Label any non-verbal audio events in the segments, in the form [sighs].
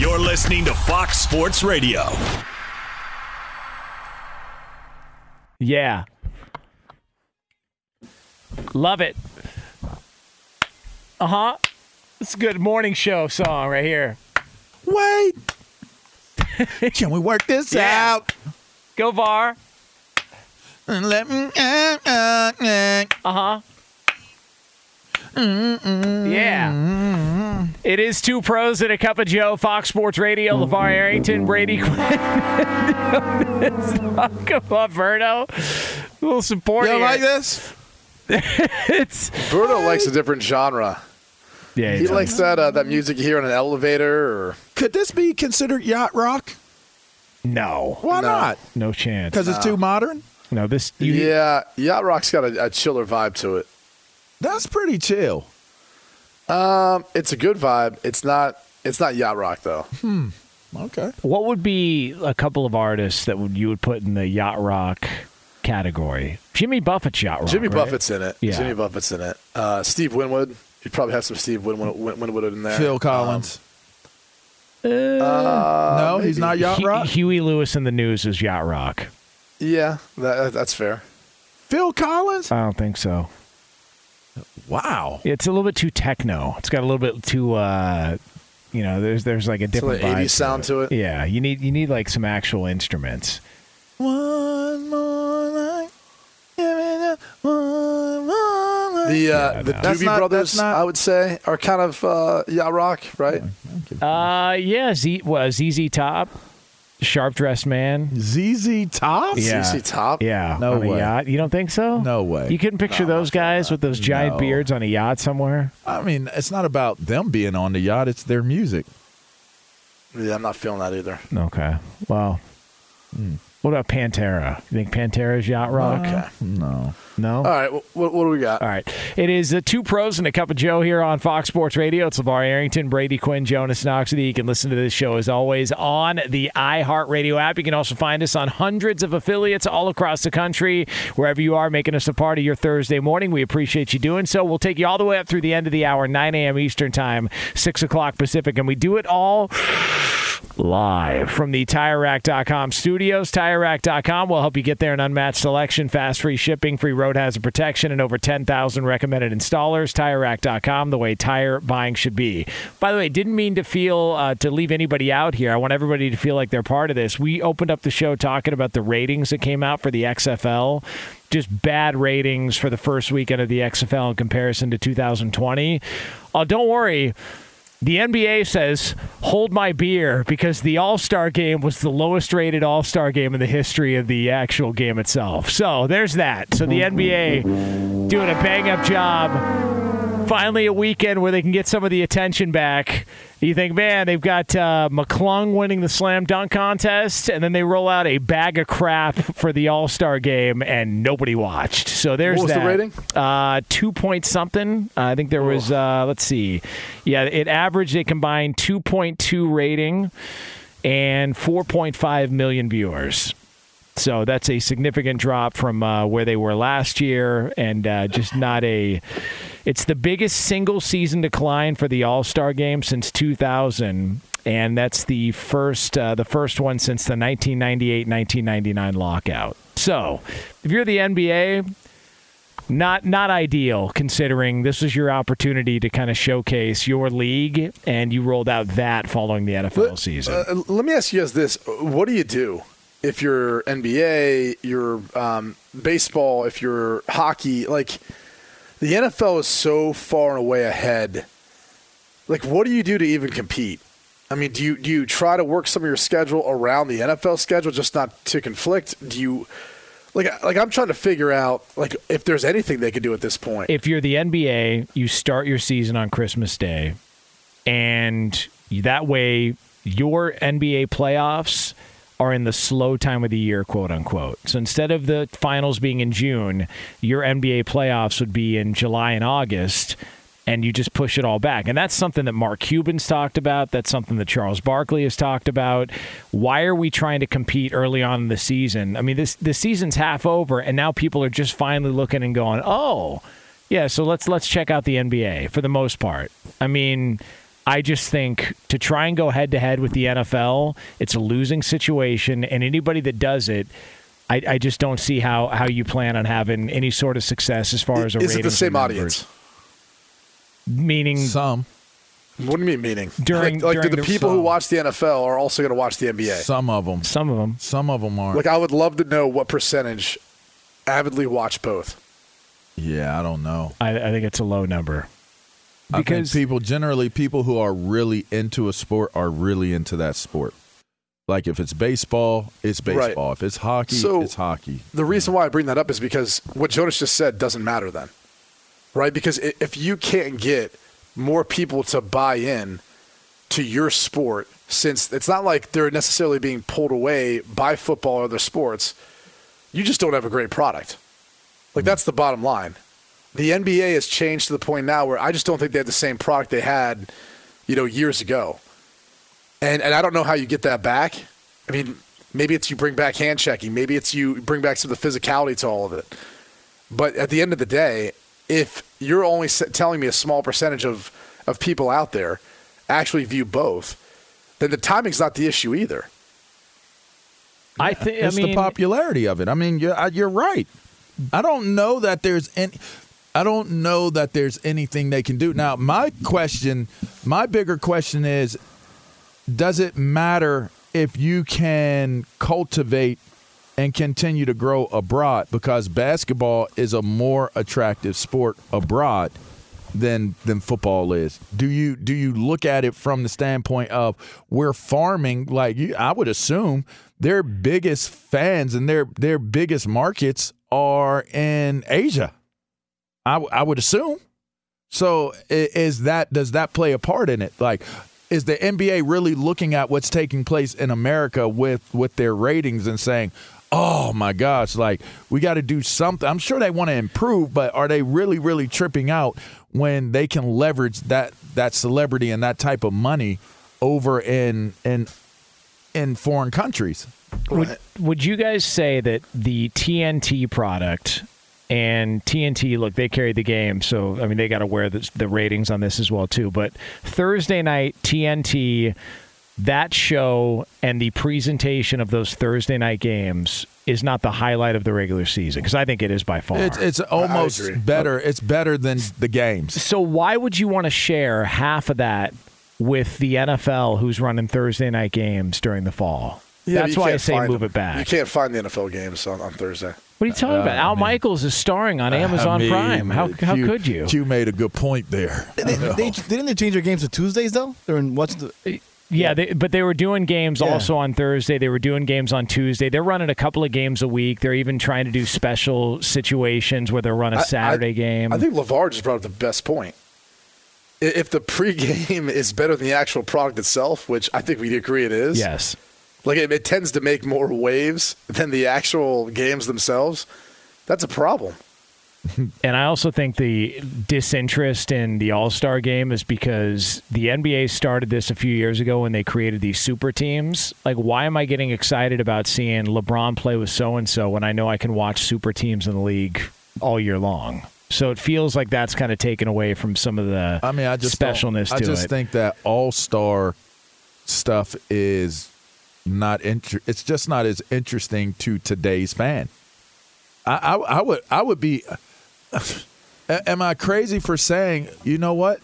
You're listening to Fox Sports Radio. Yeah. Love it. Uh huh. It's a good morning show song right here. Wait. [laughs] Can we work this Yeah. out? Go VAR. And let me. Uh, uh. Uh huh. Yeah. It is two pros and a cup of Joe. Fox Sports Radio. LeVar Arrington, Brady Quinn. Come on, Verno. A little support You don't here. like this? it's Bruno likes a different genre. yeah. He likes that uh, that music you hear in an elevator or Could this be considered yacht rock? no, Why No. not? no chance. Because it's too modern? No, this. You, yeah, yacht rock's got a, a chiller vibe to it. That's pretty chill. Um, it's a good vibe. It's not. It's not yacht rock though. Hmm. Okay. What would be a couple of artists that would you would put in the yacht rock category? Jimmy Buffett's yacht rock. Jimmy right? Buffett's in it. Yeah. Jimmy Buffett's in it. Uh, Steve Winwood. You'd probably have some Steve Winwood, Winwood in there. Phil Collins. Uh, no, he's not yacht Hu- rock. Huey Lewis and the News is yacht rock. Yeah, that, that's fair. Phil Collins? I don't think so. Wow. It's a little bit too techno. It's got a little bit too. uh you know, there's there's like a It's different like vibe 80s sound to it. Yeah, you need you need like some actual instruments. One more night. Give me that one more night. The uh, Yeah, the no. That's Doobie not- Brothers, not- I would say, are kind of uh, yacht rock, right? Uh yeah, Z was ZZ Top, sharp dressed man. ZZ Top? Yeah. CC Top. Yeah, No on a way. yacht. You don't think so? No way. You couldn't picture those guys with those giant No. beards on a yacht somewhere. I mean, it's not about them being on the yacht, it's their music. Yeah, I'm not feeling that either. Okay. Well, Hmm. What about Pantera? You think Pantera's yacht rock? Okay. No. No. All right, what, what do we got? All right. It is the two pros and a cup of Joe here on Fox Sports Radio. It's LeVar Arrington, Brady Quinn, Jonas Knoxley. You can listen to this show as always on the iHeartRadio app. You can also find us on hundreds of affiliates all across the country. Wherever you are, making us a part of your Thursday morning. We appreciate you doing so. We'll take you all the way up through the end of the hour, 9 a.m. Eastern Time, 6 o'clock Pacific. And we do it all live from the TireRack.com studios. TireRack.com will help you get there an unmatched selection, fast free shipping, free road hazard protection, and over 10,000 recommended installers. TireRack.com, the way tire buying should be. By the way, didn't mean to feel uh, to leave anybody out here. I want everybody to feel like they're part of this. We opened up the show talking about the ratings that came out for the XFL just bad ratings for the first weekend of the XFL in comparison to 2020. Oh, don't worry. The NBA says, hold my beer because the All Star game was the lowest rated All Star game in the history of the actual game itself. So there's that. So the NBA doing a bang up job finally a weekend where they can get some of the attention back. You think, man, they've got uh, McClung winning the slam dunk contest, and then they roll out a bag of crap for the All Star game, and nobody watched. So there's What was the rating? Uh, two point something. I think there was. Uh, let's see. Yeah, it averaged a combined two point two rating and four point five million viewers. So that's a significant drop from uh, where they were last year, and uh, just not a. It's the biggest single season decline for the All Star Game since 2000, and that's the first uh, the first one since the 1998-1999 lockout. So, if you're the NBA, not not ideal considering this was your opportunity to kind of showcase your league, and you rolled out that following the NFL season. Uh, let me ask you guys this: What do you do if you're NBA, you're um, baseball, if you're hockey? Like the NFL is so far and away ahead. Like, what do you do to even compete? I mean, do you do you try to work some of your schedule around the NFL schedule, just not to conflict? Do you like like I'm trying to figure out like if there's anything they could do at this point? if you're the NBA, you start your season on Christmas Day, and that way your NBA playoffs are in the slow time of the year, quote unquote. So instead of the finals being in June, your NBA playoffs would be in July and August. And you just push it all back. And that's something that Mark Cuban's talked about. That's something that Charles Barkley has talked about. Why are we trying to compete early on in the season? I mean, this the season's half over, and now people are just finally looking and going, "Oh, yeah, so let's let's check out the NBA for the most part. I mean, I just think to try and go head to head with the NFL, it's a losing situation, and anybody that does it, I, I just don't see how how you plan on having any sort of success as far as a is it the same audience? Meaning, Some, What do you mean meaning? During- like, like do during the the- people who watch the NFL are also going to watch the NBA? some of them, some of them. some of them are. Like I would love to know what percentage avidly watch both. yeah, I don't know. I, I think it's a low number. I think Because people generally people who are really into a sport are really into that sport. Like if it's baseball, it's Right. baseball. If it's hockey, So- it's hockey. The reason why I bring that up is because what Jonas just said doesn't matter then, right? Because if you can't get more people to buy in to your sport, since it's not like they're necessarily being pulled away by football or other sports, you just don't have a great product. Like that's the bottom line. The NBA has changed to the point now where I just don't think they have the same product they had, you know, years ago. And and I don't know how you get that back. I mean, maybe it's you bring back hand checking, maybe it's you bring back some of the physicality to all of it. But at the end of the day, if you're only telling me a small percentage of of people out there actually view both, then the timing's not the issue either. I think. I It's mean, the popularity of it. I mean, you're, you're right. I don't know that there's any. I don't know that there's anything they can do. Now, my question, my bigger question is, does it matter if you can cultivate and continue to grow abroad? Because basketball is a more attractive sport abroad than than football is. Do you do you look at it from the standpoint of we're farming like you, I would assume their biggest fans and their their biggest markets are in Asia. I, w- I would assume. So is that does that play a part in it? Like is the NBA really looking at what's taking place in America with with their ratings and saying, "Oh my gosh, like we got to do something." I'm sure they want to improve, but are they really really tripping out when they can leverage that that celebrity and that type of money over in in in foreign countries? Would, would you guys say that the TNT product and TNT, look, they carry the game, so I mean they got to wear the, the ratings on this as well too. But Thursday night TNT, that show and the presentation of those Thursday night games is not the highlight of the regular season because I think it is by far. It's it's almost better. It's better than the games. so why would you want to share half of that with the NFL, who's running Thursday night games during the fall? Yeah, That's why I can't say move them. it back. You can't find the NFL games on, on Thursday. What are you talking uh, about? Al I mean- Michaels is starring on Amazon I mean, Prime. How, uh, how Q- could you? Q made a good point there. They, they, they, [laughs] didn't they change their games to Tuesdays though? They're in what's the uh, yeah, they, but they were doing games Yeah. also on Thursday. They were doing games on Tuesday. They're running a couple of games a week. They're even trying to do special situations where they'll run a I- Saturday I, game. I think LeVar just brought up the best point. if the pregame [laughs] is better than the actual product itself, which I think we agree it is. Yes. Like it, it tends to make more waves than the actual games themselves. That's a problem. [laughs] And I also think the disinterest in the All Star game is because the NBA started this a few years ago when they created these super teams. Like, why am I getting excited about seeing LeBron play with so and so when I know I can watch super teams in the league all year long? So it feels like that's kind of taken away from some of the I mean, I just don't- specialness I just it. think that all star stuff is not inter- It's just not as interesting to today's fan. I, I, I would I would be. [laughs] Am I crazy for saying you know what?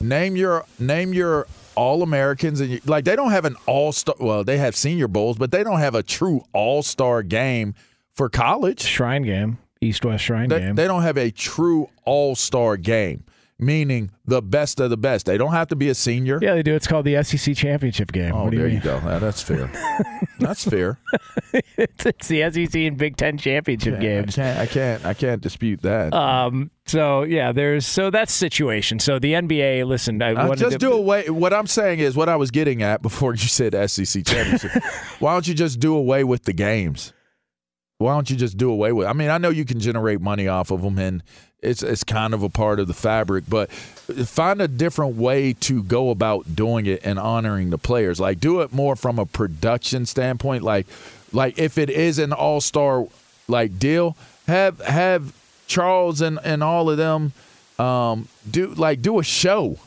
Name your name your all Americans and you, like they don't have an all star. Well, they have Senior Bowls, but they don't have a true all star game for college. Shrine game, East West Shrine They, game. they don't have a true all star game, meaning the best of the best. They don't have to be a senior. yeah, they do. It's called the SEC championship game. Oh, what do you there you, go. That's fair. [laughs] that's fair. it's, [laughs] it's the SEC and Big Ten championship I games. can't. I can't. I can't dispute that. Um. So yeah, there's so that's situation. So the NBA. Listen, I Uh, just to, do away. What I'm saying is what I was getting at before you said SEC championship. [laughs] Why don't you just do away with the games? Why don't you just do away with? I mean, I know you can generate money off of them, and it's it's kind of a part of the fabric, but find a different way to go about doing it and honoring the players. Like do it more from a production standpoint. Like like if it is an all star like deal, have have Charles and and all of them um, do like do a show.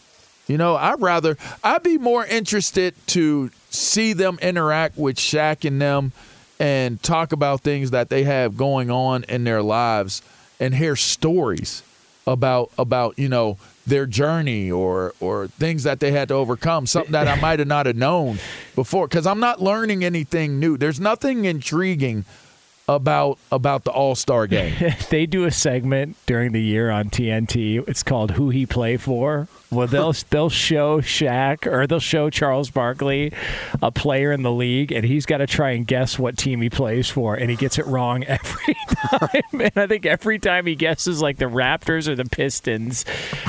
You know, I'd rather I'd be more interested to see them interact with Shaq and them and talk about things that they have going on in their lives and hear stories about about, you know, their journey or or things that they had to overcome, something that I might have not have known before cuz I'm not learning anything new. There's nothing intriguing about about the All-Star game. [laughs] they do a segment during the year on TNT. It's called "Who He Play For." Well, they'll [laughs] they'll show Shaq or they'll show Charles Barkley, a player in the league, and he's got to try and guess what team he plays for, and he gets it wrong [laughs] every time. and I think every time he guesses like the Raptors or the Pistons,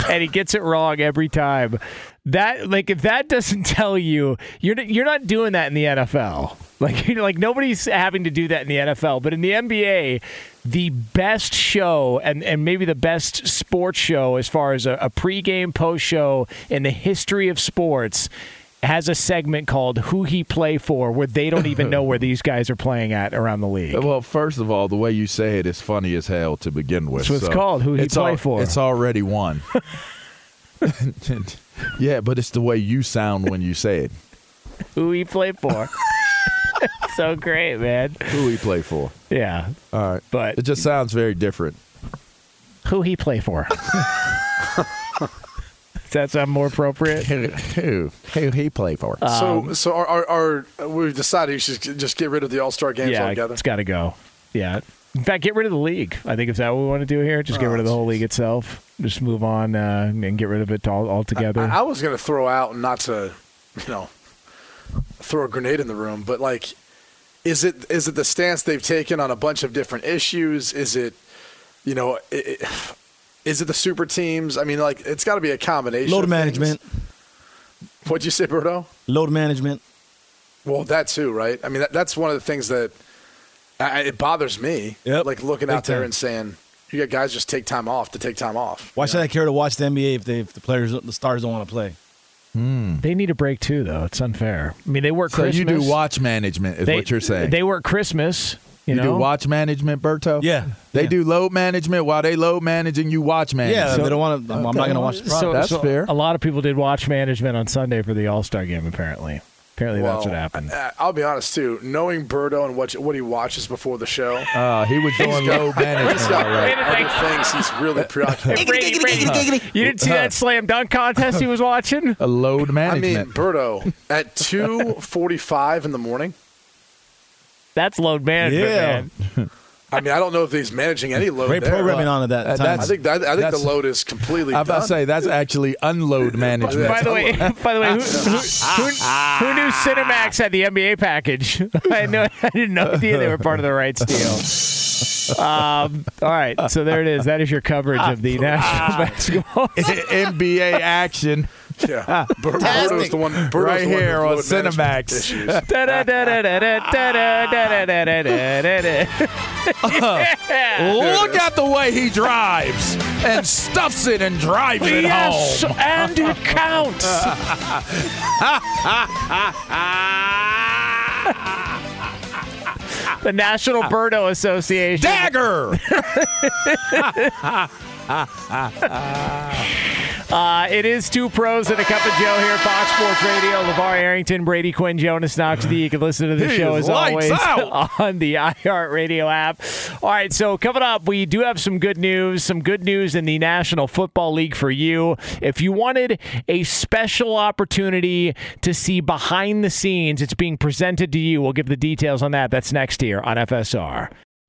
and he gets it wrong every time. That like if that doesn't tell you you're you're not doing that in the NFL. Like [laughs] you know, like nobody's having to do that in the NFL, but in the NBA, the best show and, and maybe the best sports show as far as a, a pregame post show in the history of sports has a segment called "Who He Play For," where they don't even know where [laughs] these guys are playing at around the league. Well, first of all, the way you say it is funny as hell to begin with. What it's so called, who he play for. It's already won. [laughs] yeah, but it's the way you sound when you say it. Who he play for? [laughs] so great, man. Who he play for? Yeah, All right, but it just sounds very different. who he play for? [laughs] Does that sound more appropriate? Who? Who he play for? so, so are, our, are we've decided you should just get rid of the All Star games yeah, altogether? it's got to go. Yeah. In fact, get rid of the league. I think is that what we want to do here. Just get Oh, rid of the whole jeez. league itself. Just move on uh, and get rid of it all altogether. I, I was going to throw out, not to, you know, throw a grenade in the room, but like, is it is it the stance they've taken on a bunch of different issues? Is it, you know, i i is it the super teams? I mean, like, it's got to be a combination. Load management. What'd you say, Berto? Load management. Well, that too, right? I mean, that, that's one of the things that I, it bothers me. Yep. Like looking Big out there time. and saying, "You got guys just take time off to take time off." Why should know? I care to watch the NBA if, they, if the players, the stars don't want to play? Hmm. they need a break too, though. It's unfair. I mean, they work so Christmas. you do watch management, is they, what you're saying? They work Christmas. You, You know, do watch management, Berto? Yeah. They Yeah. do load management while they load managing. You watch management. Yeah, they don't want to. I'm, I'm not going to watch the So. That's so fair. A lot of people did watch management on Sunday for the All Star game. Apparently, apparently that's what Well, happened. I- I'll be honest too. Knowing Berto and what what he watches before the show, Uh, he was doing load management. he's got all right. other things he's really [laughs] preoccupied. with. Brady, Brady, you didn't see that slam dunk contest he was watching? A load management. I mean, Berto [laughs] at two forty-five in the morning. That's load management, Yeah. man. [laughs] I mean, I don't know if he's managing any load Great there. programming on it that Uh, time. I think that, I think the load is completely. I'm about to say that's actually unload management. By the way, by the way, who, who, who, who knew Cinemax had the NBA package? [laughs] I know, I didn't know idea they were part of the rights deal. Um, all right, so there it is. That is your coverage of the national basketball. [laughs] NBA action [laughs] Yeah, ah. Bur- Berto's the one. Berto's right the one here on with load management Cinemax. issues. [laughs] Uh-huh. Look at the way he drives and stuffs it and drives it Yes, home. and it counts. [laughs] the National Berto Association. Dagger. Uh, it is two pros and a cup of Joe here, at Fox Sports Radio. LeVar Arrington, Brady Quinn, Jonas Knox. You can listen to the He show as always out. [laughs] on the iHeartRadio app. All right, so coming up, we do have some good news. Some good news in the National Football League for you. If you wanted a special opportunity to see behind the scenes, it's being presented to you. We'll give the details on that. That's next here on FSR.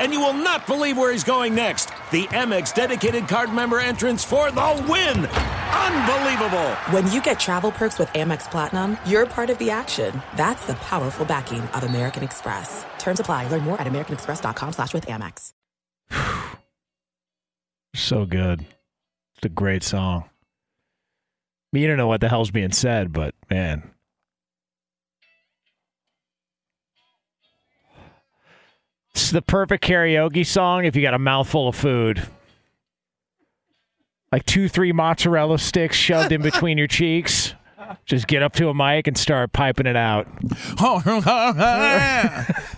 And you will not believe where he's going next. The Amex dedicated card member entrance for the win! Unbelievable! When you get travel perks with Amex Platinum, you're part of the action. That's the powerful backing of American Express. Terms apply. Learn more at americanexpress.com slash with Amex. So good. It's a great song. I mean, you don't know what the hell's being said, but man. It's the perfect karaoke song if you got a mouthful of food. Like two, three mozzarella sticks shoved in between your cheeks. Just get up to a mic and start piping it out. [laughs]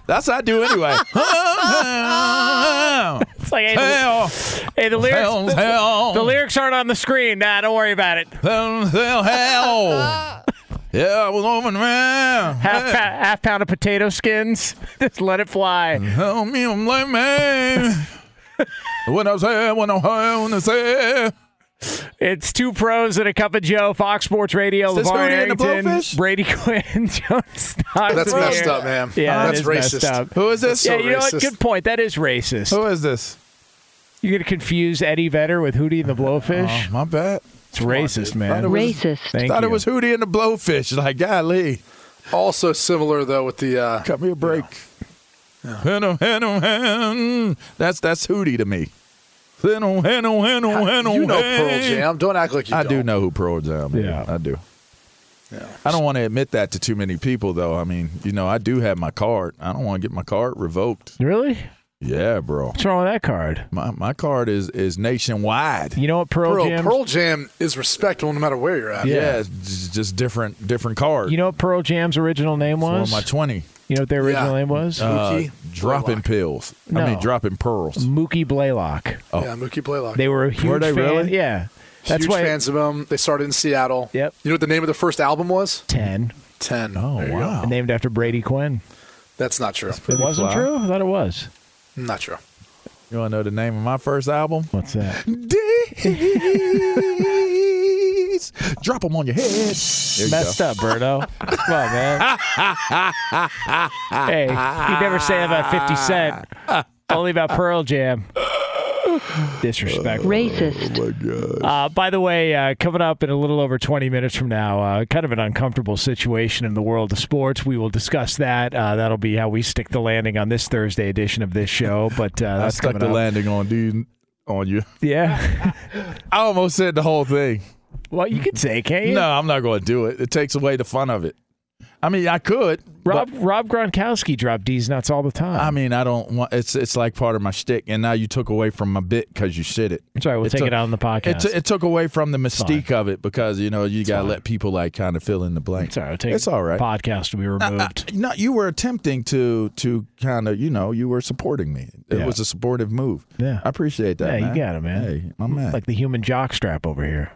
That's what I do anyway. [laughs] It's like, hey, the, hey, the lyrics, hell, the lyrics aren't on the screen. Nah, don't worry about it. hell, hell, hell. [laughs] Yeah, I was over man. Half, pa- half pound of potato skins. [laughs] Just let it fly. Help me, I'm like man. [laughs] When I say, when I say, when I say. It's two pros and a cup of Joe. Fox Sports Radio. Is this LeVar Hootie and the Arrington, Brady Quinn, [laughs] Jones. That's messed up, man. Yeah, That's that is racist. up. Who is this? yeah, so you know what? Good point. That is racist. Who is this? You're going to confuse Eddie Vedder with Hootie and the Blowfish? Oh, my bad. It's racist, man. Thought it was- Racist. Thank Thought you. it was Hootie and the Blowfish. Like, golly, Also similar though with the uh, cut me a break. Hen-o, hen-o. That's that's Hootie to me. You know Pearl. Jam. Don't act like you I don't. do know who Pearl Jam is. Yeah. I do. Yeah. I don't want to admit that to too many people, though. I mean, you know, I do have my card. I don't want to get my card revoked. Really? Yeah, bro. What's wrong with that card? My my card is is nationwide. You know what Pearl, Pearl, Jam? Pearl Jam is respectable no matter where you're at. Yeah, it's just, just different different card. You know what Pearl Jam's original name It's was? of my twenty. you know what their original Yeah. name was? Uh, Mookie dropping Blaylock. pills. I mean, dropping pearls. Mookie Blaylock. Oh. Yeah, Mookie Blaylock. They were a huge Were they fan. really? Yeah. That's Huge why fans of them. They started in Seattle. Yep. You know what the name of the first album was? 10. Ten. Oh, There go. wow. Named after Brady Quinn. That's not true. It wasn't fly. true? I thought it was. Not true. You want to know the name of my first album? What's that? D's. Drop them on your head. You Messed go. up, Berto. Come on, man. [laughs] hey, you never say about 50 Cent. Only about Pearl Jam. [sighs] Disrespect. Racist. Oh my God. Uh, by the way, uh, coming up in a little over 20 minutes from now, uh, kind of an uncomfortable situation in the world of sports. We will discuss that. Uh, that'll be how we stick the landing on this Thursday edition of this show. [laughs] But uh, I that's stuck the up. landing on dude on you. Yeah. [laughs] I almost said the whole thing. well, you could say, can't you? No, I'm not going to do it. It takes away the fun of it. I mean, I could. Rob but- Rob Gronkowski dropped D's nuts all the time. I mean, I don't want. It's it's like part of my shtick, and now you took away from my bit because you said it. Sorry, we'll It take took- it out on the It, podcast. t- it took away from the mystique of it because you know you got to fine. let people like kind of fill in the blank. Sorry, we'll it's all right. Podcast to be removed. No, you were attempting to to kind of you know you were supporting me. It Yeah. was a supportive move. Yeah. I appreciate that. Yeah, you got it, man. Hey, my man. like the human jock strap over here.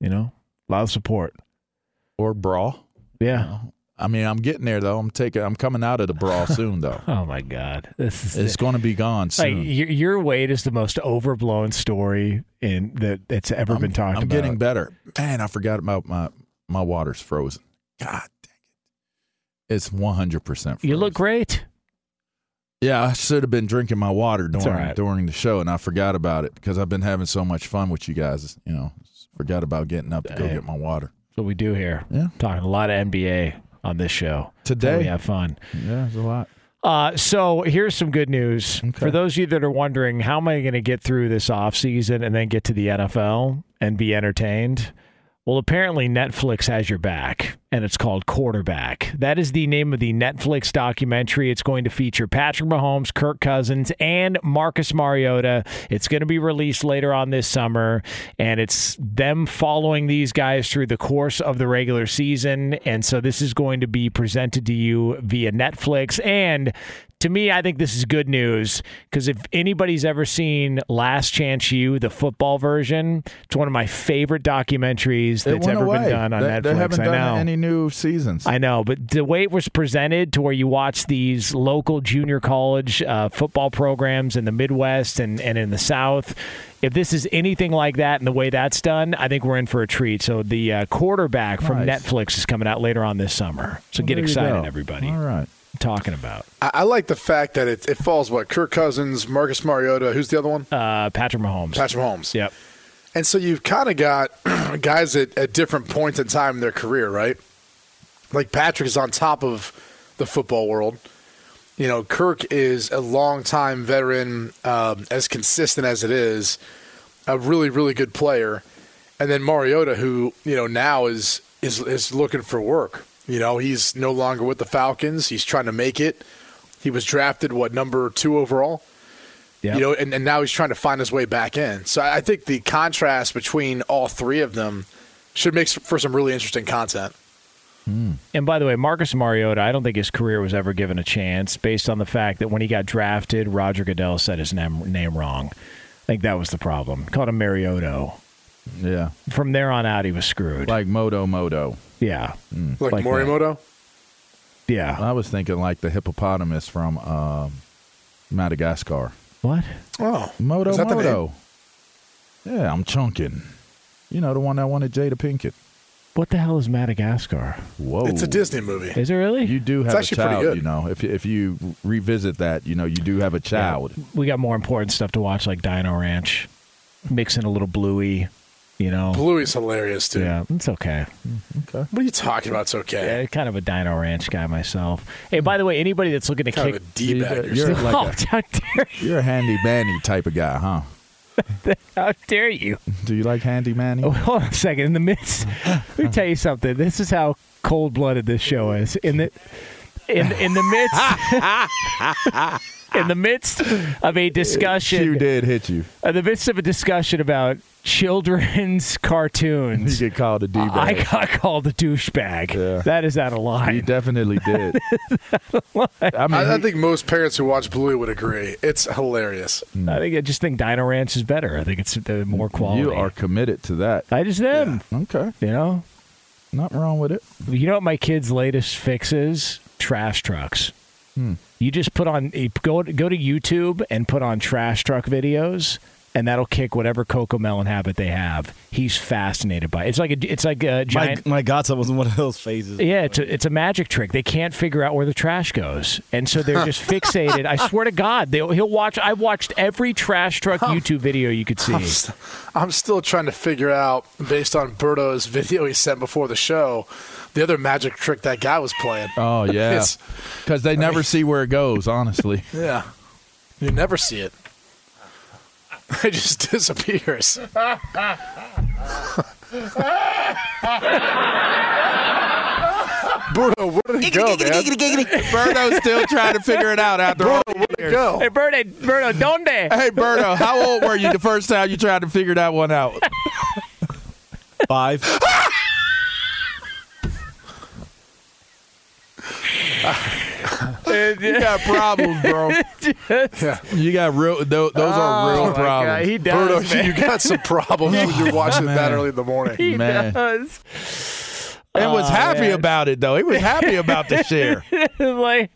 You know, a lot of support. or bra. Yeah. I mean, I'm getting there though. I'm taking. I'm coming out of the bra [laughs] soon though. Oh my God, this is It's going to be gone like soon. your, your weight is the most overblown story in that that's ever I'm, been talked about. I'm about. getting better. Man, I forgot about my my water's frozen. God dang it. It's 100% frozen. You look great. Yeah, I should have been drinking my water during right. during the show, and I forgot about it because I've been having so much fun with you guys. You know, forgot about getting up to go Hey. get my water. What we do here. Yeah. Talking a lot of NBA on this show. Today. we have fun. Yeah, it's a lot. Uh, so here's some good news Okay. for those of you that are wondering how am I going to get through this off season and then get to the NFL and be entertained. Well, apparently Netflix has your back, and it's called Quarterback. That is the name of the Netflix documentary. It's going to feature Patrick Mahomes, Kirk Cousins, and Marcus Mariota. It's going to be released later on this summer, and it's them following these guys through the course of the regular season. And so this is going to be presented to you via Netflix. And to me, I think this is good news because if anybody's ever seen Last Chance U, the football version, it's one of my favorite documentaries that's ever away. been done on they, Netflix. They haven't I done know. any new seasons. I know, but the way it was presented to where you watch these local junior college uh, football programs in the Midwest and, and in the South, if this is anything like that and the way that's done, I think we're in for a treat. So the uh, quarterback from Nice. Netflix is coming out later on this summer. So Well, get excited, everybody. All right. Talking about I, I like the fact that it, it falls what Kirk Cousins, Marcus Mariota. Who's the other one? uh, Patrick Mahomes. Patrick Mahomes. Yep. And so you've kind of got [clears throat] guys at, at different points in time in their career, right? Like Patrick is on top of the football world. You know, Kirk is a longtime veteran, um, as consistent as it is, a really, really good player. And then Mariota, who you know now is is is looking for work. You know, he's no longer with the Falcons. He's trying to make it. He was drafted what number two overall. Yep. You know, and, and now he's trying to find his way back in. So I think the contrast between all three of them should make for some really interesting content. Hmm. And by the way, Marcus Mariota, I don't think his career was ever given a chance based on the fact that when he got drafted, Roger Goodell said his name, name wrong. I think that was the problem. Called him Mariota. Yeah. From there on out, he was screwed. Like Moto Moto. Yeah. Like, Like Morimoto. Yeah. I was thinking like the hippopotamus from um, Madagascar. What? Oh, Moto Is the Moto. Yeah, I'm chunking. You know the one that wanted Jada Pinkett. What the hell is Madagascar? Whoa, It's a Disney movie. Is it really? You do have a actually pretty child, good. you know. If if you revisit that, you know you do have a child. we got more important stuff to watch, like Dino Ranch, mixing a little Bluey. You know, Bluey's hilarious too. yeah, it's okay. Mm, okay. What are you talking about? It's okay. Yeah, kind of a Dino Ranch guy myself. Hey, by the way, anybody that's looking to Kind kick, of a d bag. You're- you're like [laughs] oh, a- [laughs] how dare You're a handy manny type of guy, huh? [laughs] how dare you? Do you like handy manny? Oh, hold on a second. In the midst, let me tell you something. This is how cold blooded this show is. In the in in the midst in the midst of a discussion. You discussion, did hit you. in the midst of a discussion about children's [laughs] cartoons. You get called a d I bag. got called a douchebag. Yeah. That is out of line. You definitely [laughs] did. I mean, I, I think most parents who watch Bluey would agree. It's hilarious. I think I just think Dino Ranch is better. I think it's uh, more quality. you are committed to that. I just am. Okay, You know. nothing wrong with it. You know what my kid's latest fix is? Trash trucks. Hmm. You just put on go go to YouTube and put on trash truck videos, and that'll kick whatever Cocomelon habit they have. He's fascinated by it. It's like a it's like a My, giant. my godson was in one of those phases. yeah, it's a, it's a magic trick. They can't figure out where the trash goes, and so they're just [laughs] fixated. I swear to God, they, he'll watch. I've watched every trash truck YouTube video you could see. I'm, st- I'm still trying to figure out, based on Berto's [laughs] video he sent before the show, the other magic trick that guy was playing. Oh [laughs] yeah, because they never see where it goes. Honestly, Yeah. You never see it. [laughs] It just disappears. Berto, where did it go, man? [laughs] Berto's still trying to figure it out after all. Where did it go? Hey, Berto, Berto, donde? Hey, Berto, how old were you the first time you tried to figure that one out? Five. [laughs] You got problems, bro. [laughs] You got real. Those, those are oh real Oh, my God, problems. he does. Berto, [laughs] you got some problems when you're watching it that early in the morning. He Man. does. and was Oh, happy man. about it though. He was happy about the share. like,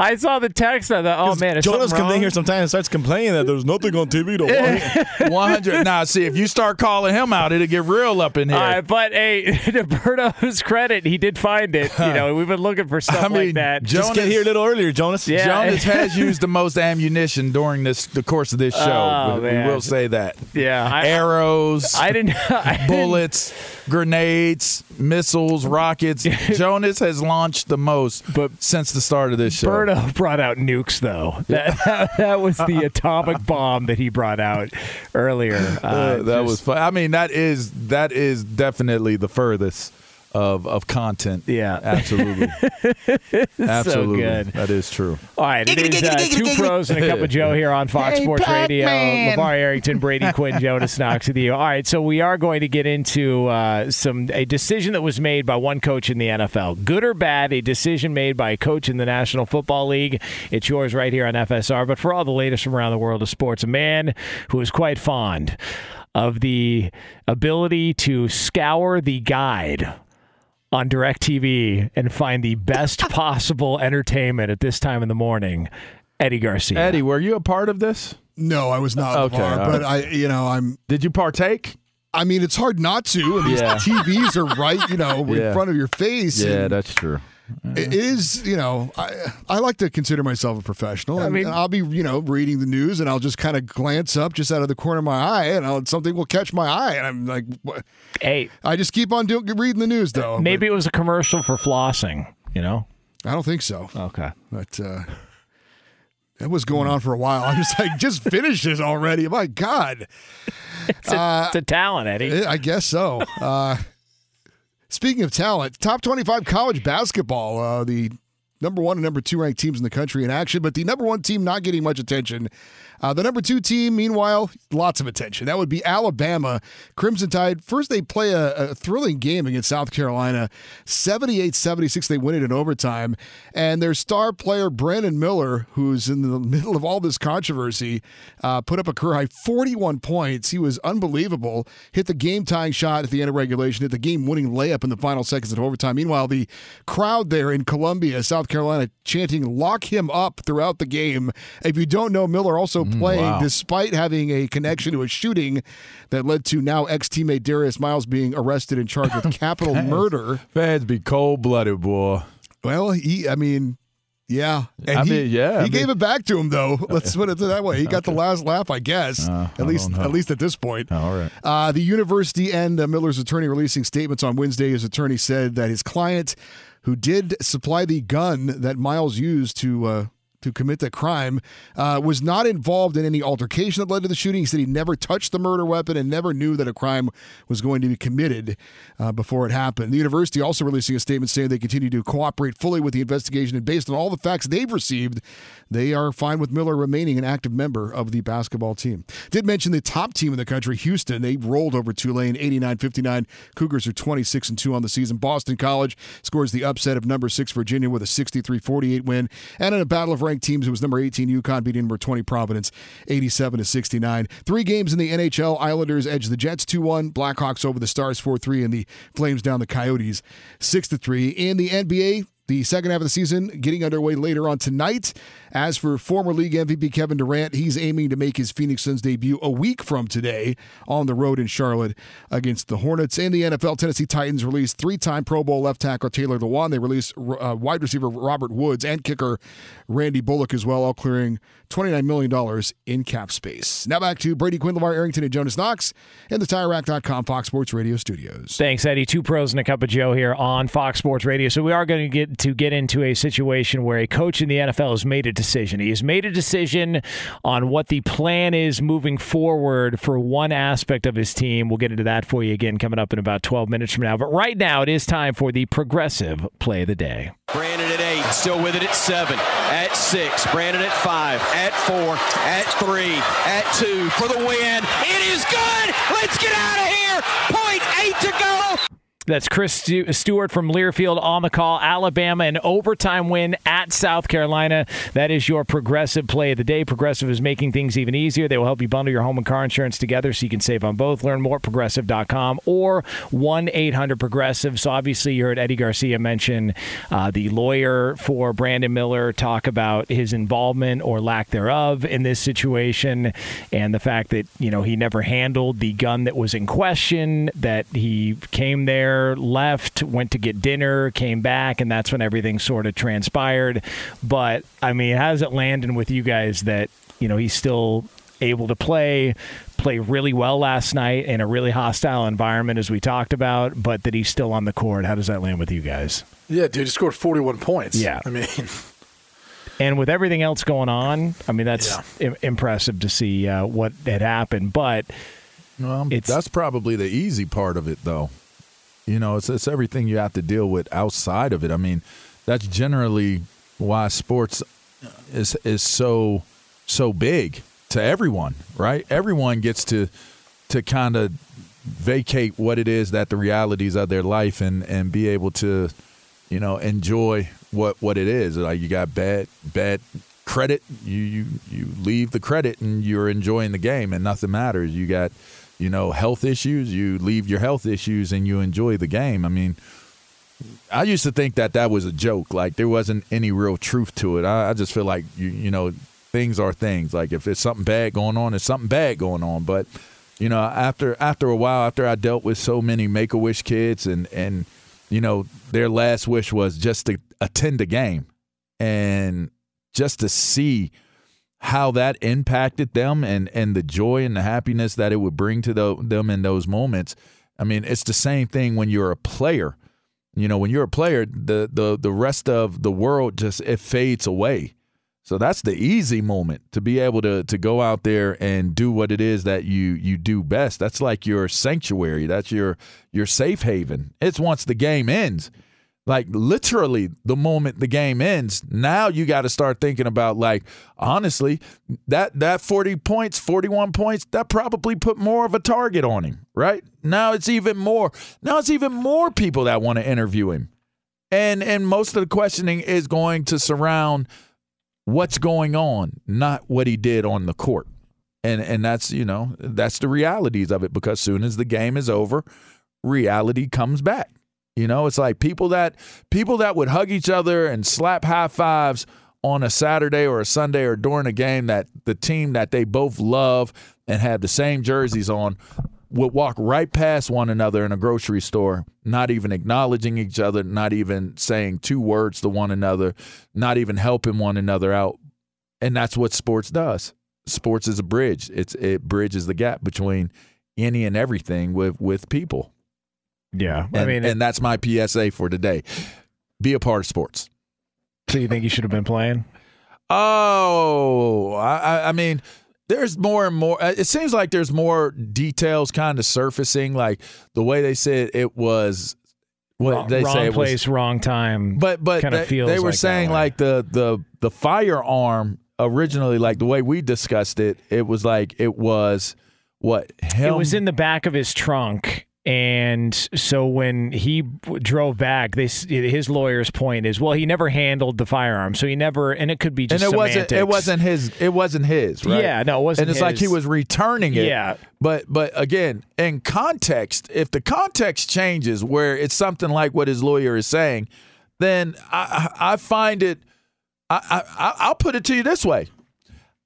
I saw the text. I thought, oh man, is Jonas comes in here sometimes and starts complaining that there's nothing on TV to watch. [laughs] One hundred. Now, see if you start calling him out, it'll get real up in here. All right, but hey, [laughs] to Berto's credit, he did find it. You know, we've been looking for stuff I mean, like that. Jonas- Just get here a little earlier, Jonas. Yeah. Jonas [laughs] has used the most ammunition during this the course of this show. Oh, we, we will say that. yeah, I, Arrows, I didn't. I didn't- bullets, grenades, missiles, rockets. Jonas has launched the most But since the start of this show. Berto [laughs] brought out nukes, though. That, that, [laughs] that was the [laughs] atomic bomb that he brought out earlier. Uh, Uh, that just- was fun. I mean, that is that is definitely the furthest of of content. Yeah. absolutely, [laughs] absolutely. good. That is true. All right, it is uh, two pros and a cup of Joe here on Fox Sports Radio. LeVar Arrington, Brady [laughs] Quinn, Jonas Knox with you. All right, so we are going to get into uh, some a decision that was made by one coach in the NFL, good or bad. A decision made by a coach in the National Football League. It's yours right here on FSR. But for all the latest from around the world of sports, a man who is quite fond of the ability to scour the guide on DirecTV and find the best [laughs] possible entertainment at this time in the morning. Eddie Garcia. Eddie, were you a part of this? No, I was not. Okay, Okay, all but I, you know, I'm. Did you partake? I mean, it's hard not to. And these Yeah. TVs are right, you know, Yeah. in front of your face. Yeah, and that's true. It is, you know, I I like to consider myself a professional. I mean- I'll be, you know, reading the news and I'll just kind of glance up just out of the corner of my eye, and I'll, something will catch my eye, and I'm like, what? Hey, I just keep on doing reading the news though. but maybe it was a commercial for flossing, you know? I don't think so. Okay. But uh, that was going on for a while. I'm just like, just finish this already. My God. [laughs] It's a, it's a talent, Eddie. Eh, I guess so. Uh, speaking of talent, top 25 college basketball, uh, the number one and number two ranked teams in the country in action, but the number one team not getting much attention. Uh, the number two team, meanwhile, lots of attention. That would be Alabama. Crimson Tide, first they play a, a thrilling game against South Carolina. 78 76, they win it in overtime. And their star player, Brandon Miller, who's in the middle of all this controversy, uh, put up a career high 41 points. He was unbelievable. Hit the game tying shot at the end of regulation, hit the game winning layup in the final seconds of overtime. Meanwhile, the crowd there in Columbia, South Carolina chanting "Lock him up" throughout the game. If you don't know, Miller also playing wow. despite having a connection to a shooting that led to now ex-teammate Darius Miles being arrested and charged with [laughs] capital murder. Fans be cold blooded, boy. Well, he, I mean, yeah. And I he, mean, yeah, He I mean- gave it back to him, though. [laughs] Let's put it that way. He got the last laugh, I guess. Uh, at I least, at least at this point. All right. Uh, the university and uh, Miller's attorney releasing statements on Wednesday. His attorney said that his client, who did supply the gun that Miles used to uh, to commit the crime, uh, was not involved in any altercation that led to the shooting. He said he never touched the murder weapon and never knew that a crime was going to be committed uh, before it happened. The university also releasing a statement saying they continue to cooperate fully with the investigation and based on all the facts they've received, they are fine with Miller remaining an active member of the basketball team. Did mention the top team in the country, Houston. They rolled over Tulane 89-59. Cougars are 26 and 2 on the season. Boston College scores the upset of number 6 Virginia with a 63-48 win. And in a battle of ranked teams, it was number 18 UConn beating number 20 Providence 87 to 69. Three games in the NHL. Islanders edge the Jets 2-1, Blackhawks over the Stars 4-3 and the Flames down the Coyotes 6-3. In the NBA, the second half of the season getting underway later on tonight. As for former league MVP Kevin Durant, he's aiming to make his Phoenix Suns debut a week from today on the road in Charlotte against the Hornets. And the NFL, Tennessee Titans released three-time Pro Bowl left tackle Taylor Lewan. They released uh, wide receiver Robert Woods and kicker Randy Bullock as well, all clearing $29 million in cap space. Now back to Brady Quinn, LeVar Arrington, and Jonas Knox in the TireRack.com Fox Sports Radio studios. Thanks, Eddie. Two pros and a cup of Joe here on Fox Sports Radio. So we are going to get to get into a situation where a coach in the NFL has made a decision. He has made a decision on what the plan is moving forward for one aspect of his team. We'll get into that for you again coming up in about 12 minutes from now. But right now, it is time for the progressive play of the day. Brandon at eight, still with it at seven, at six, Brandon at five, at four, at three, at two for the win. It is good. Let's get out of here. Point eight to go. That's Chris Stewart from Learfield on the call. Alabama, an overtime win at South Carolina. That is your progressive play of the day. Progressive is making things even easier. They will help you bundle your home and car insurance together so you can save on both. Learn more at progressive.com or 1 800 Progressive. So, obviously, you heard Eddie Garcia mention uh, the lawyer for Brandon Miller talk about his involvement or lack thereof in this situation and the fact that, you know, he never handled the gun that was in question, that he came there left, went to get dinner, came back, and that's when everything sort of transpired. But I mean, how does it land with you guys that you know he's still able to play, play really well last night in a really hostile environment, as we talked about, but that he's still on the court? How does that land with you guys? Yeah, dude, he scored 41 points. Yeah. I mean, [laughs] And with everything else going on, I mean, that's im- impressive to see uh, what had happened. But Well, It's- that's probably the easy part of it, though. You know, it's, it's everything you have to deal with outside of it. I mean, that's generally why sports is is so so big to everyone, right? Everyone gets to to kind of vacate what it is that the realities of their life and and be able to, you know, enjoy what what it is. Like you got bad bad credit, you you you leave the credit and you're enjoying the game and nothing matters. You got you know health issues, you leave your health issues and you enjoy the game. I mean, I used to think that that was a joke. Like there wasn't any real truth to it. I, I just feel like you you know things are things. Like if it's something bad going on, it's something bad going on. But you know after after a while, after I dealt with so many Make a Wish kids and and you know their last wish was just to attend a game and just to see how that impacted them and and the joy and the happiness that it would bring to the, them in those moments. I mean, it's the same thing when you're a player. You know, when you're a player, the the the rest of the world just it fades away. So that's the easy moment to be able to to go out there and do what it is that you you do best. That's like your sanctuary. That's your your safe haven. It's once the game ends. Like literally the moment the game ends, now you got to start thinking about like honestly, that that 40 points, 41 points, that probably put more of a target on him, right? Now it's even more. Now it's even more people that want to interview him. And and most of the questioning is going to surround what's going on, not what he did on the court. And and that's, you know, that's the realities of it because soon as the game is over, reality comes back. You know, it's like people that people that would hug each other and slap high fives on a Saturday or a Sunday or during a game that the team that they both love and have the same jerseys on would walk right past one another in a grocery store, not even acknowledging each other, not even saying two words to one another, not even helping one another out. And that's what sports does. Sports is a bridge. It's it bridges the gap between any and everything with with people. Yeah, And, I mean, and that's my PSA for today. Be a part of sports. so you think you should have been playing? Oh, I, I- mean, there's more and more. uh, It seems like there's more details kind of surfacing, like the way they said it was. What wrong, they wrong say was- place, wrong time. but but kind they, of feels they were like saying like the the the firearm originally, like the way we discussed it, it was like it was what him. It was in the back of his trunk. And so when he drove back, they, his lawyer's point is, well, he never handled the firearm, so he never, and it could be just and it wasn't it wasn't his it wasn't his right? Yeah, no, it wasn't and it's like he was returning it. Yeah. but but again in context if the context changes where it's something like what his lawyer is saying then i i, I find it I, I i'll put it to you this way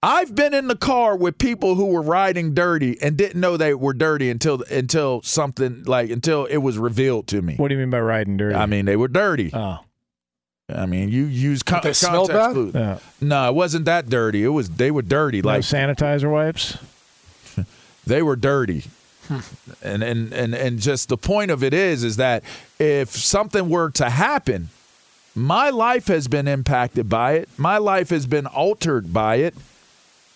I've been in the car with people who were riding dirty and didn't know they were dirty until until something like until it was revealed to me. What do you mean by riding dirty? I mean they were dirty. oh, I mean you use con- They smelled context bad? clues. yeah. No, it wasn't that dirty. It was they were dirty. no Like sanitizer wipes. [laughs] they were dirty. Hmm. and, and and and just the point of it is is that if something were to happen, my life has been impacted by it. My life has been altered by it,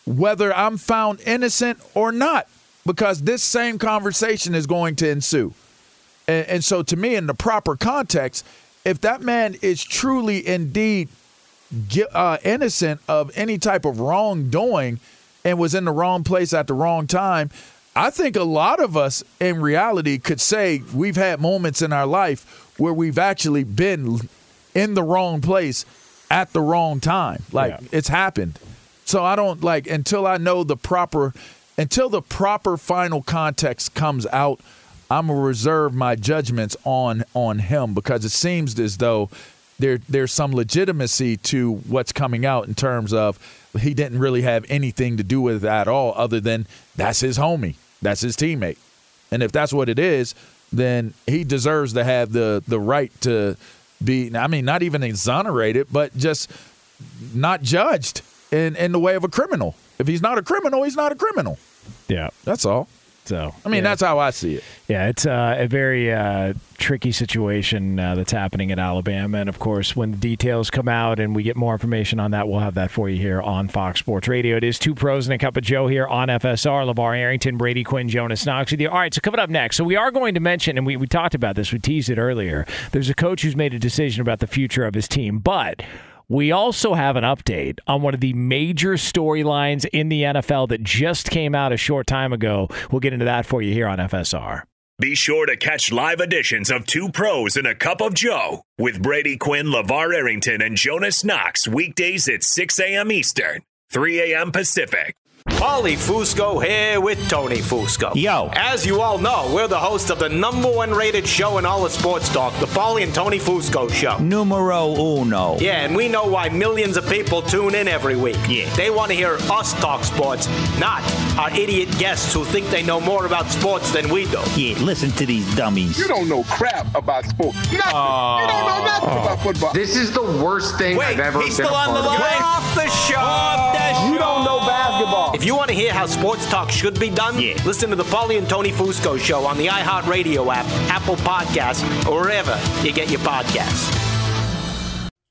whether I'm found innocent or not, because this same conversation is going to ensue. And, and so, to me, in the proper context, if that man is truly indeed uh, innocent of any type of wrongdoing and was in the wrong place at the wrong time, I think a lot of us in reality could say we've had moments in our life where we've actually been in the wrong place at the wrong time. Like Yeah. it's happened. So I don't like until I know the proper until the proper final context comes out, I'm gonna reserve my judgments on on him because it seems as though there there's some legitimacy to what's coming out in terms of he didn't really have anything to do with it at all other than that's his homie. That's his teammate. And if that's what it is, then he deserves to have the the right to be I mean not even exonerated, but just not judged in in the way of a criminal. If he's not a criminal, he's not a criminal. Yeah. That's all. So I mean, yeah. that's how I see it. Yeah, it's uh, a very uh, tricky situation uh, that's happening in Alabama. And of course, when the details come out and we get more information on that, we'll have that for you here on Fox Sports Radio. It is two pros and a cup of Joe here on FSR. LeVar Arrington, Brady Quinn, Jonas Knox with you. All right, so coming up next. So we are going to mention, and we, we talked about this, we teased it earlier. There's a coach who's made a decision about the future of his team, but. We also have an update on one of the major storylines in the NFL that just came out a short time ago. We'll get into that for you here on FSR. Be sure to catch live editions of Two Pros and a Cup of Joe with Brady Quinn, LeVar Arrington, and Jonas Knox weekdays at 6 a.m. Eastern, 3 a.m. Pacific. Paulie Fusco here with Tony Fusco. Yo. As you all know, we're the host of the number one rated show in all of sports talk, the Paulie and Tony Fusco Show. Numero uno. Yeah, and we know why millions of people tune in every week. Yeah. They want to hear us talk sports, not our idiot guests who think they know more about sports than we do. Yeah, listen to these dummies. You don't know crap about sports. Nothing. you don't know nothing oh. about football. This is the worst thing Wait, I've ever he's been still on the part of. line. Off the show. You don't know basketball. If you want to hear how sports talk should be done, Yeah. listen to the Paulie and Tony Fusco show on the iHeartRadio app, Apple Podcasts, or wherever you get your podcasts.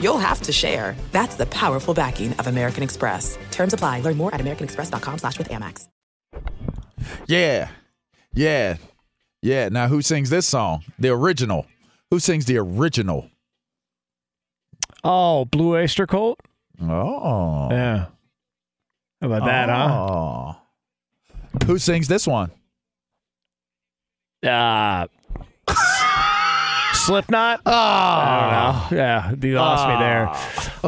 you'll have to share. That's the powerful backing of American Express. Terms apply. Learn more at americanexpress.com slash with Amex. Yeah. Yeah. Yeah. Now, who sings this song? The original. Who sings the original? Oh, Blue Oyster Cult? Oh. Yeah. How about that, huh? Oh. Who sings this one? Uh, Slipknot? Oh. I don't know. Yeah, you lost me there.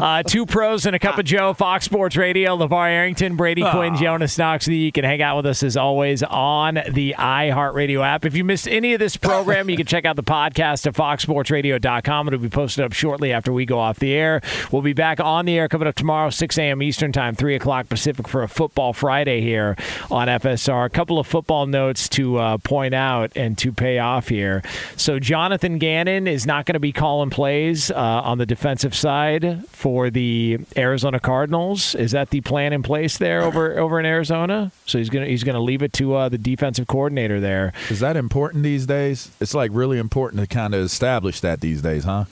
Uh, two pros and a cup of Joe, Fox Sports Radio, LeVar Arrington, Brady Quinn, Jonas Knox. You can hang out with us as always on the iHeartRadio app. If you missed any of this program, you can check out the podcast at foxsportsradio.com. It'll be posted up shortly after we go off the air. We'll be back on the air coming up tomorrow, 6 a.m. Eastern Time, 3 o'clock Pacific for a Football Friday here on FSR. A couple of football notes to uh, point out and to pay off here. So, Jonathan Gannon is not going to be calling plays uh, on the defensive side for the Arizona Cardinals. Is that the plan in place there over over in Arizona? So he's gonna he's gonna leave it to uh, the defensive coordinator there. Is that important these days? It's like really important to kind of establish that these days, huh?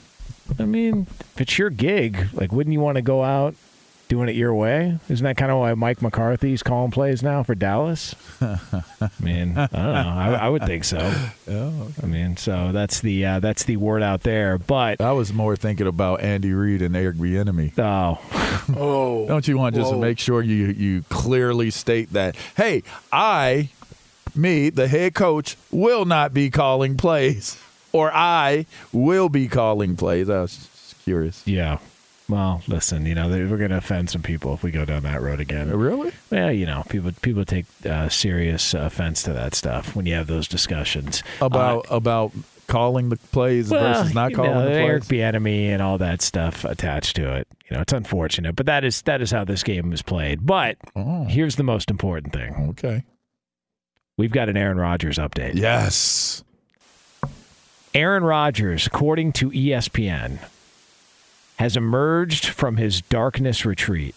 I mean, if it's your gig, like, wouldn't you want to go out doing it your way? Isn't that kind of why Mike McCarthy's calling plays now for Dallas? [laughs] I mean, I don't know. I, I would think so. [laughs] I mean, so that's the uh, that's the word out there. But I was more thinking about Andy Reid and Eric Bieniemy. Oh, [laughs] oh, don't you want just to make sure you you clearly state that? Hey, I, me, the head coach, will not be calling plays, or I will be calling plays. I was just curious. Yeah. Well, listen, you know, we're going to offend some people if we go down that road again. Really? Well, you know, people people take uh, serious offense to that stuff when you have those discussions About about calling the plays Uh, Well, versus not calling know, the Eric plays. Bieniemy and all that stuff attached to it. You know, it's unfortunate, but that is that is how this game is played. But here's the most important thing. Oh. Okay. We've got an Aaron Rodgers update. Yes. Aaron Rodgers, according to ESPN, has emerged from his darkness retreat.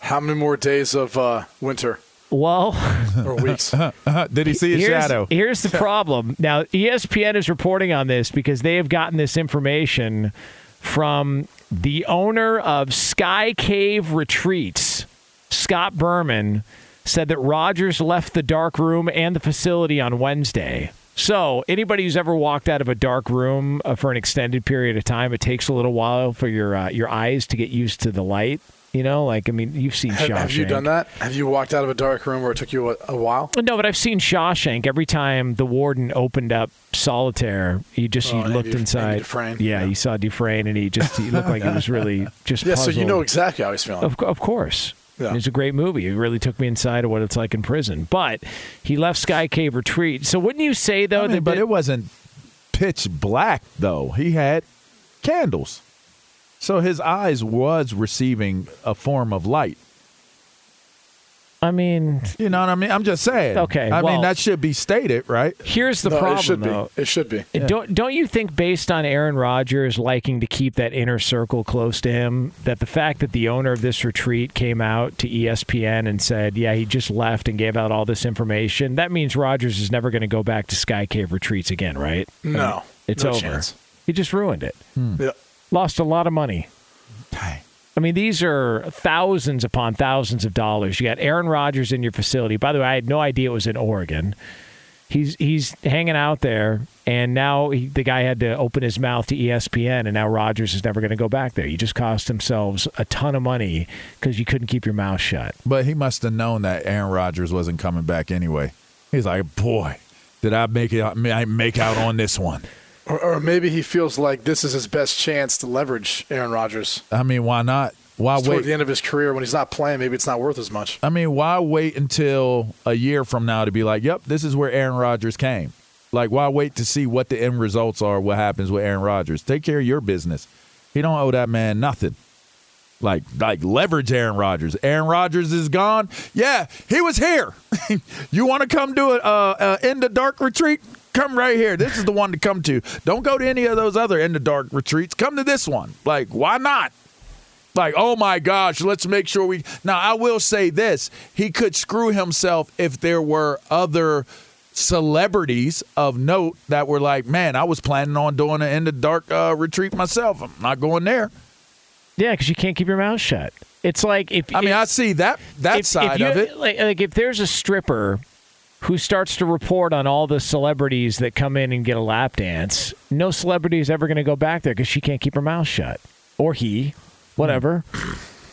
How many more days of uh, winter Well, [laughs] or weeks? [laughs] Did he see a here's, shadow? Here's the [laughs] problem. Now, ESPN is reporting on this because they have gotten this information from the owner of Sky Cave Retreats, Scott Berman, said that Rodgers left the dark room and the facility on Wednesday. So, anybody who's ever walked out of a dark room uh, for an extended period of time, it takes a little while for your uh, your eyes to get used to the light. You know, like I mean, you've seen Have, Shawshank. have you done that? Have you walked out of a dark room where it took you a, a while? No, but I've seen Shawshank. Every time the warden opened up solitaire, he just Oh, he looked Andy- inside. Andy Dufresne. Yeah, you saw Dufresne, and he just he looked like he was really [laughs] just. Yeah, so you know exactly how he's feeling. Of, of course. Yeah. It's a great movie. It really took me inside of what it's like in prison. But he left Sky Cave Retreat. So wouldn't you say though I mean, that but it wasn't pitch black though. He had candles, so his eyes was receiving a form of light. I mean, you know what I mean. I'm just saying. Okay, I well- mean that should be stated, right? Here's the No, problem, it should though. be. It should be. And Don't don't you think, based on Aaron Rodgers liking to keep that inner circle close to him, that the fact that the owner of this retreat came out to ESPN and said, "Yeah, he just left and gave out all this information," that means Rodgers is never going to go back to Sky Cave retreats again, right? I No, mean, it's no over. chance. He just ruined it. Hmm. Yeah. Lost a lot of money. I mean, these are thousands upon thousands of dollars. You got Aaron Rodgers in your facility. By the way, I had no idea it was in Oregon. He's he's hanging out there, and now he, the guy had to open his mouth to ESPN, and now Rodgers is never going to go back there. You just cost themselves a ton of money because you couldn't keep your mouth shut. But he must have known that Aaron Rodgers wasn't coming back anyway. He's like, boy, did I make it? I make out on this one. Or, or maybe he feels like this is his best chance to leverage Aaron Rodgers. I mean, why not? Why It's toward wait? the end of his career when he's not playing. Maybe it's not worth as much. I mean, why wait until a year from now to be like, "Yep, this is where Aaron Rodgers came." Like, why wait to see what the end results are? What happens with Aaron Rodgers? Take care of your business. He don't owe that man nothing. Like, like leverage Aaron Rodgers. Aaron Rodgers is gone. Yeah, he was here. [laughs] you want to come do a, uh, a in the dark retreat? Come right here. This is the one to come to. Don't go to any of those other in the dark retreats. Come to this one. Like, why not? Like, oh my gosh, let's make sure we. Now, I will say this: he could screw himself if there were other celebrities of note that were like, man, I was planning on doing an in the dark uh, retreat myself. I'm not going there. Yeah, because you can't keep your mouth shut. It's like if I mean, I see that that if- side if of it. Like, like if there's a stripper who starts to report on all the celebrities that come in and get a lap dance, no celebrity is ever going to go back there because she can't keep her mouth shut, or he, whatever.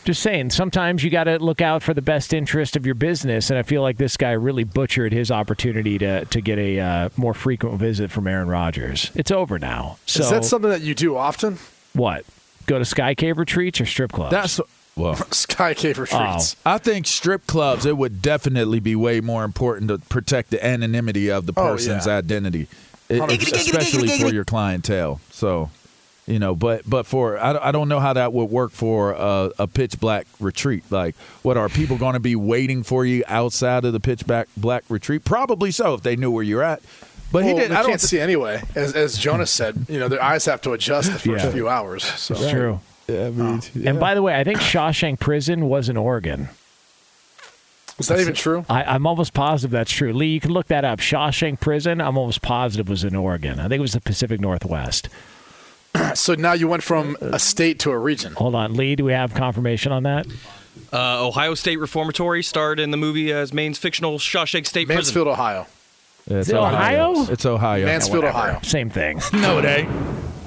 Just saying, sometimes you got to look out for the best interest of your business, and I feel like this guy really butchered his opportunity to to get a uh, more frequent visit from Aaron Rodgers. It's over now. So is that something that you do often? what? Go to Sky Cave retreats or strip clubs? That's well, Sky Cave retreats. I think strip clubs it would definitely be way more important to protect the anonymity of the Oh, person's yeah. identity, It- especially for your clientele. So, you know, but but for I, don't- I don't know how that would work for a, a pitch black retreat. Like, what are people going to be waiting for you outside of the pitch black black retreat? Probably so if they knew where you're at. But he did. They I don't can't see anyway. As, as Jonas said, you know, their eyes have to adjust the [laughs] first Yeah. few hours. So It's true. I mean, And by the way, I think Shawshank Prison was in Oregon. is that even true? I, I'm almost positive that's true. Lee, you can look that up. Shawshank Prison, I'm almost positive was in Oregon. I think it was the Pacific Northwest. [clears throat] So now you went from a state to a region. Hold on, Lee, do we have confirmation on that? Uh, Ohio State Reformatory starred in the movie as Maine's fictional Shawshank State Mansfield, Ohio. It's Is it Ohio? It's Ohio. Mansfield, Ohio. Same thing. [laughs] No, it ain't. [laughs]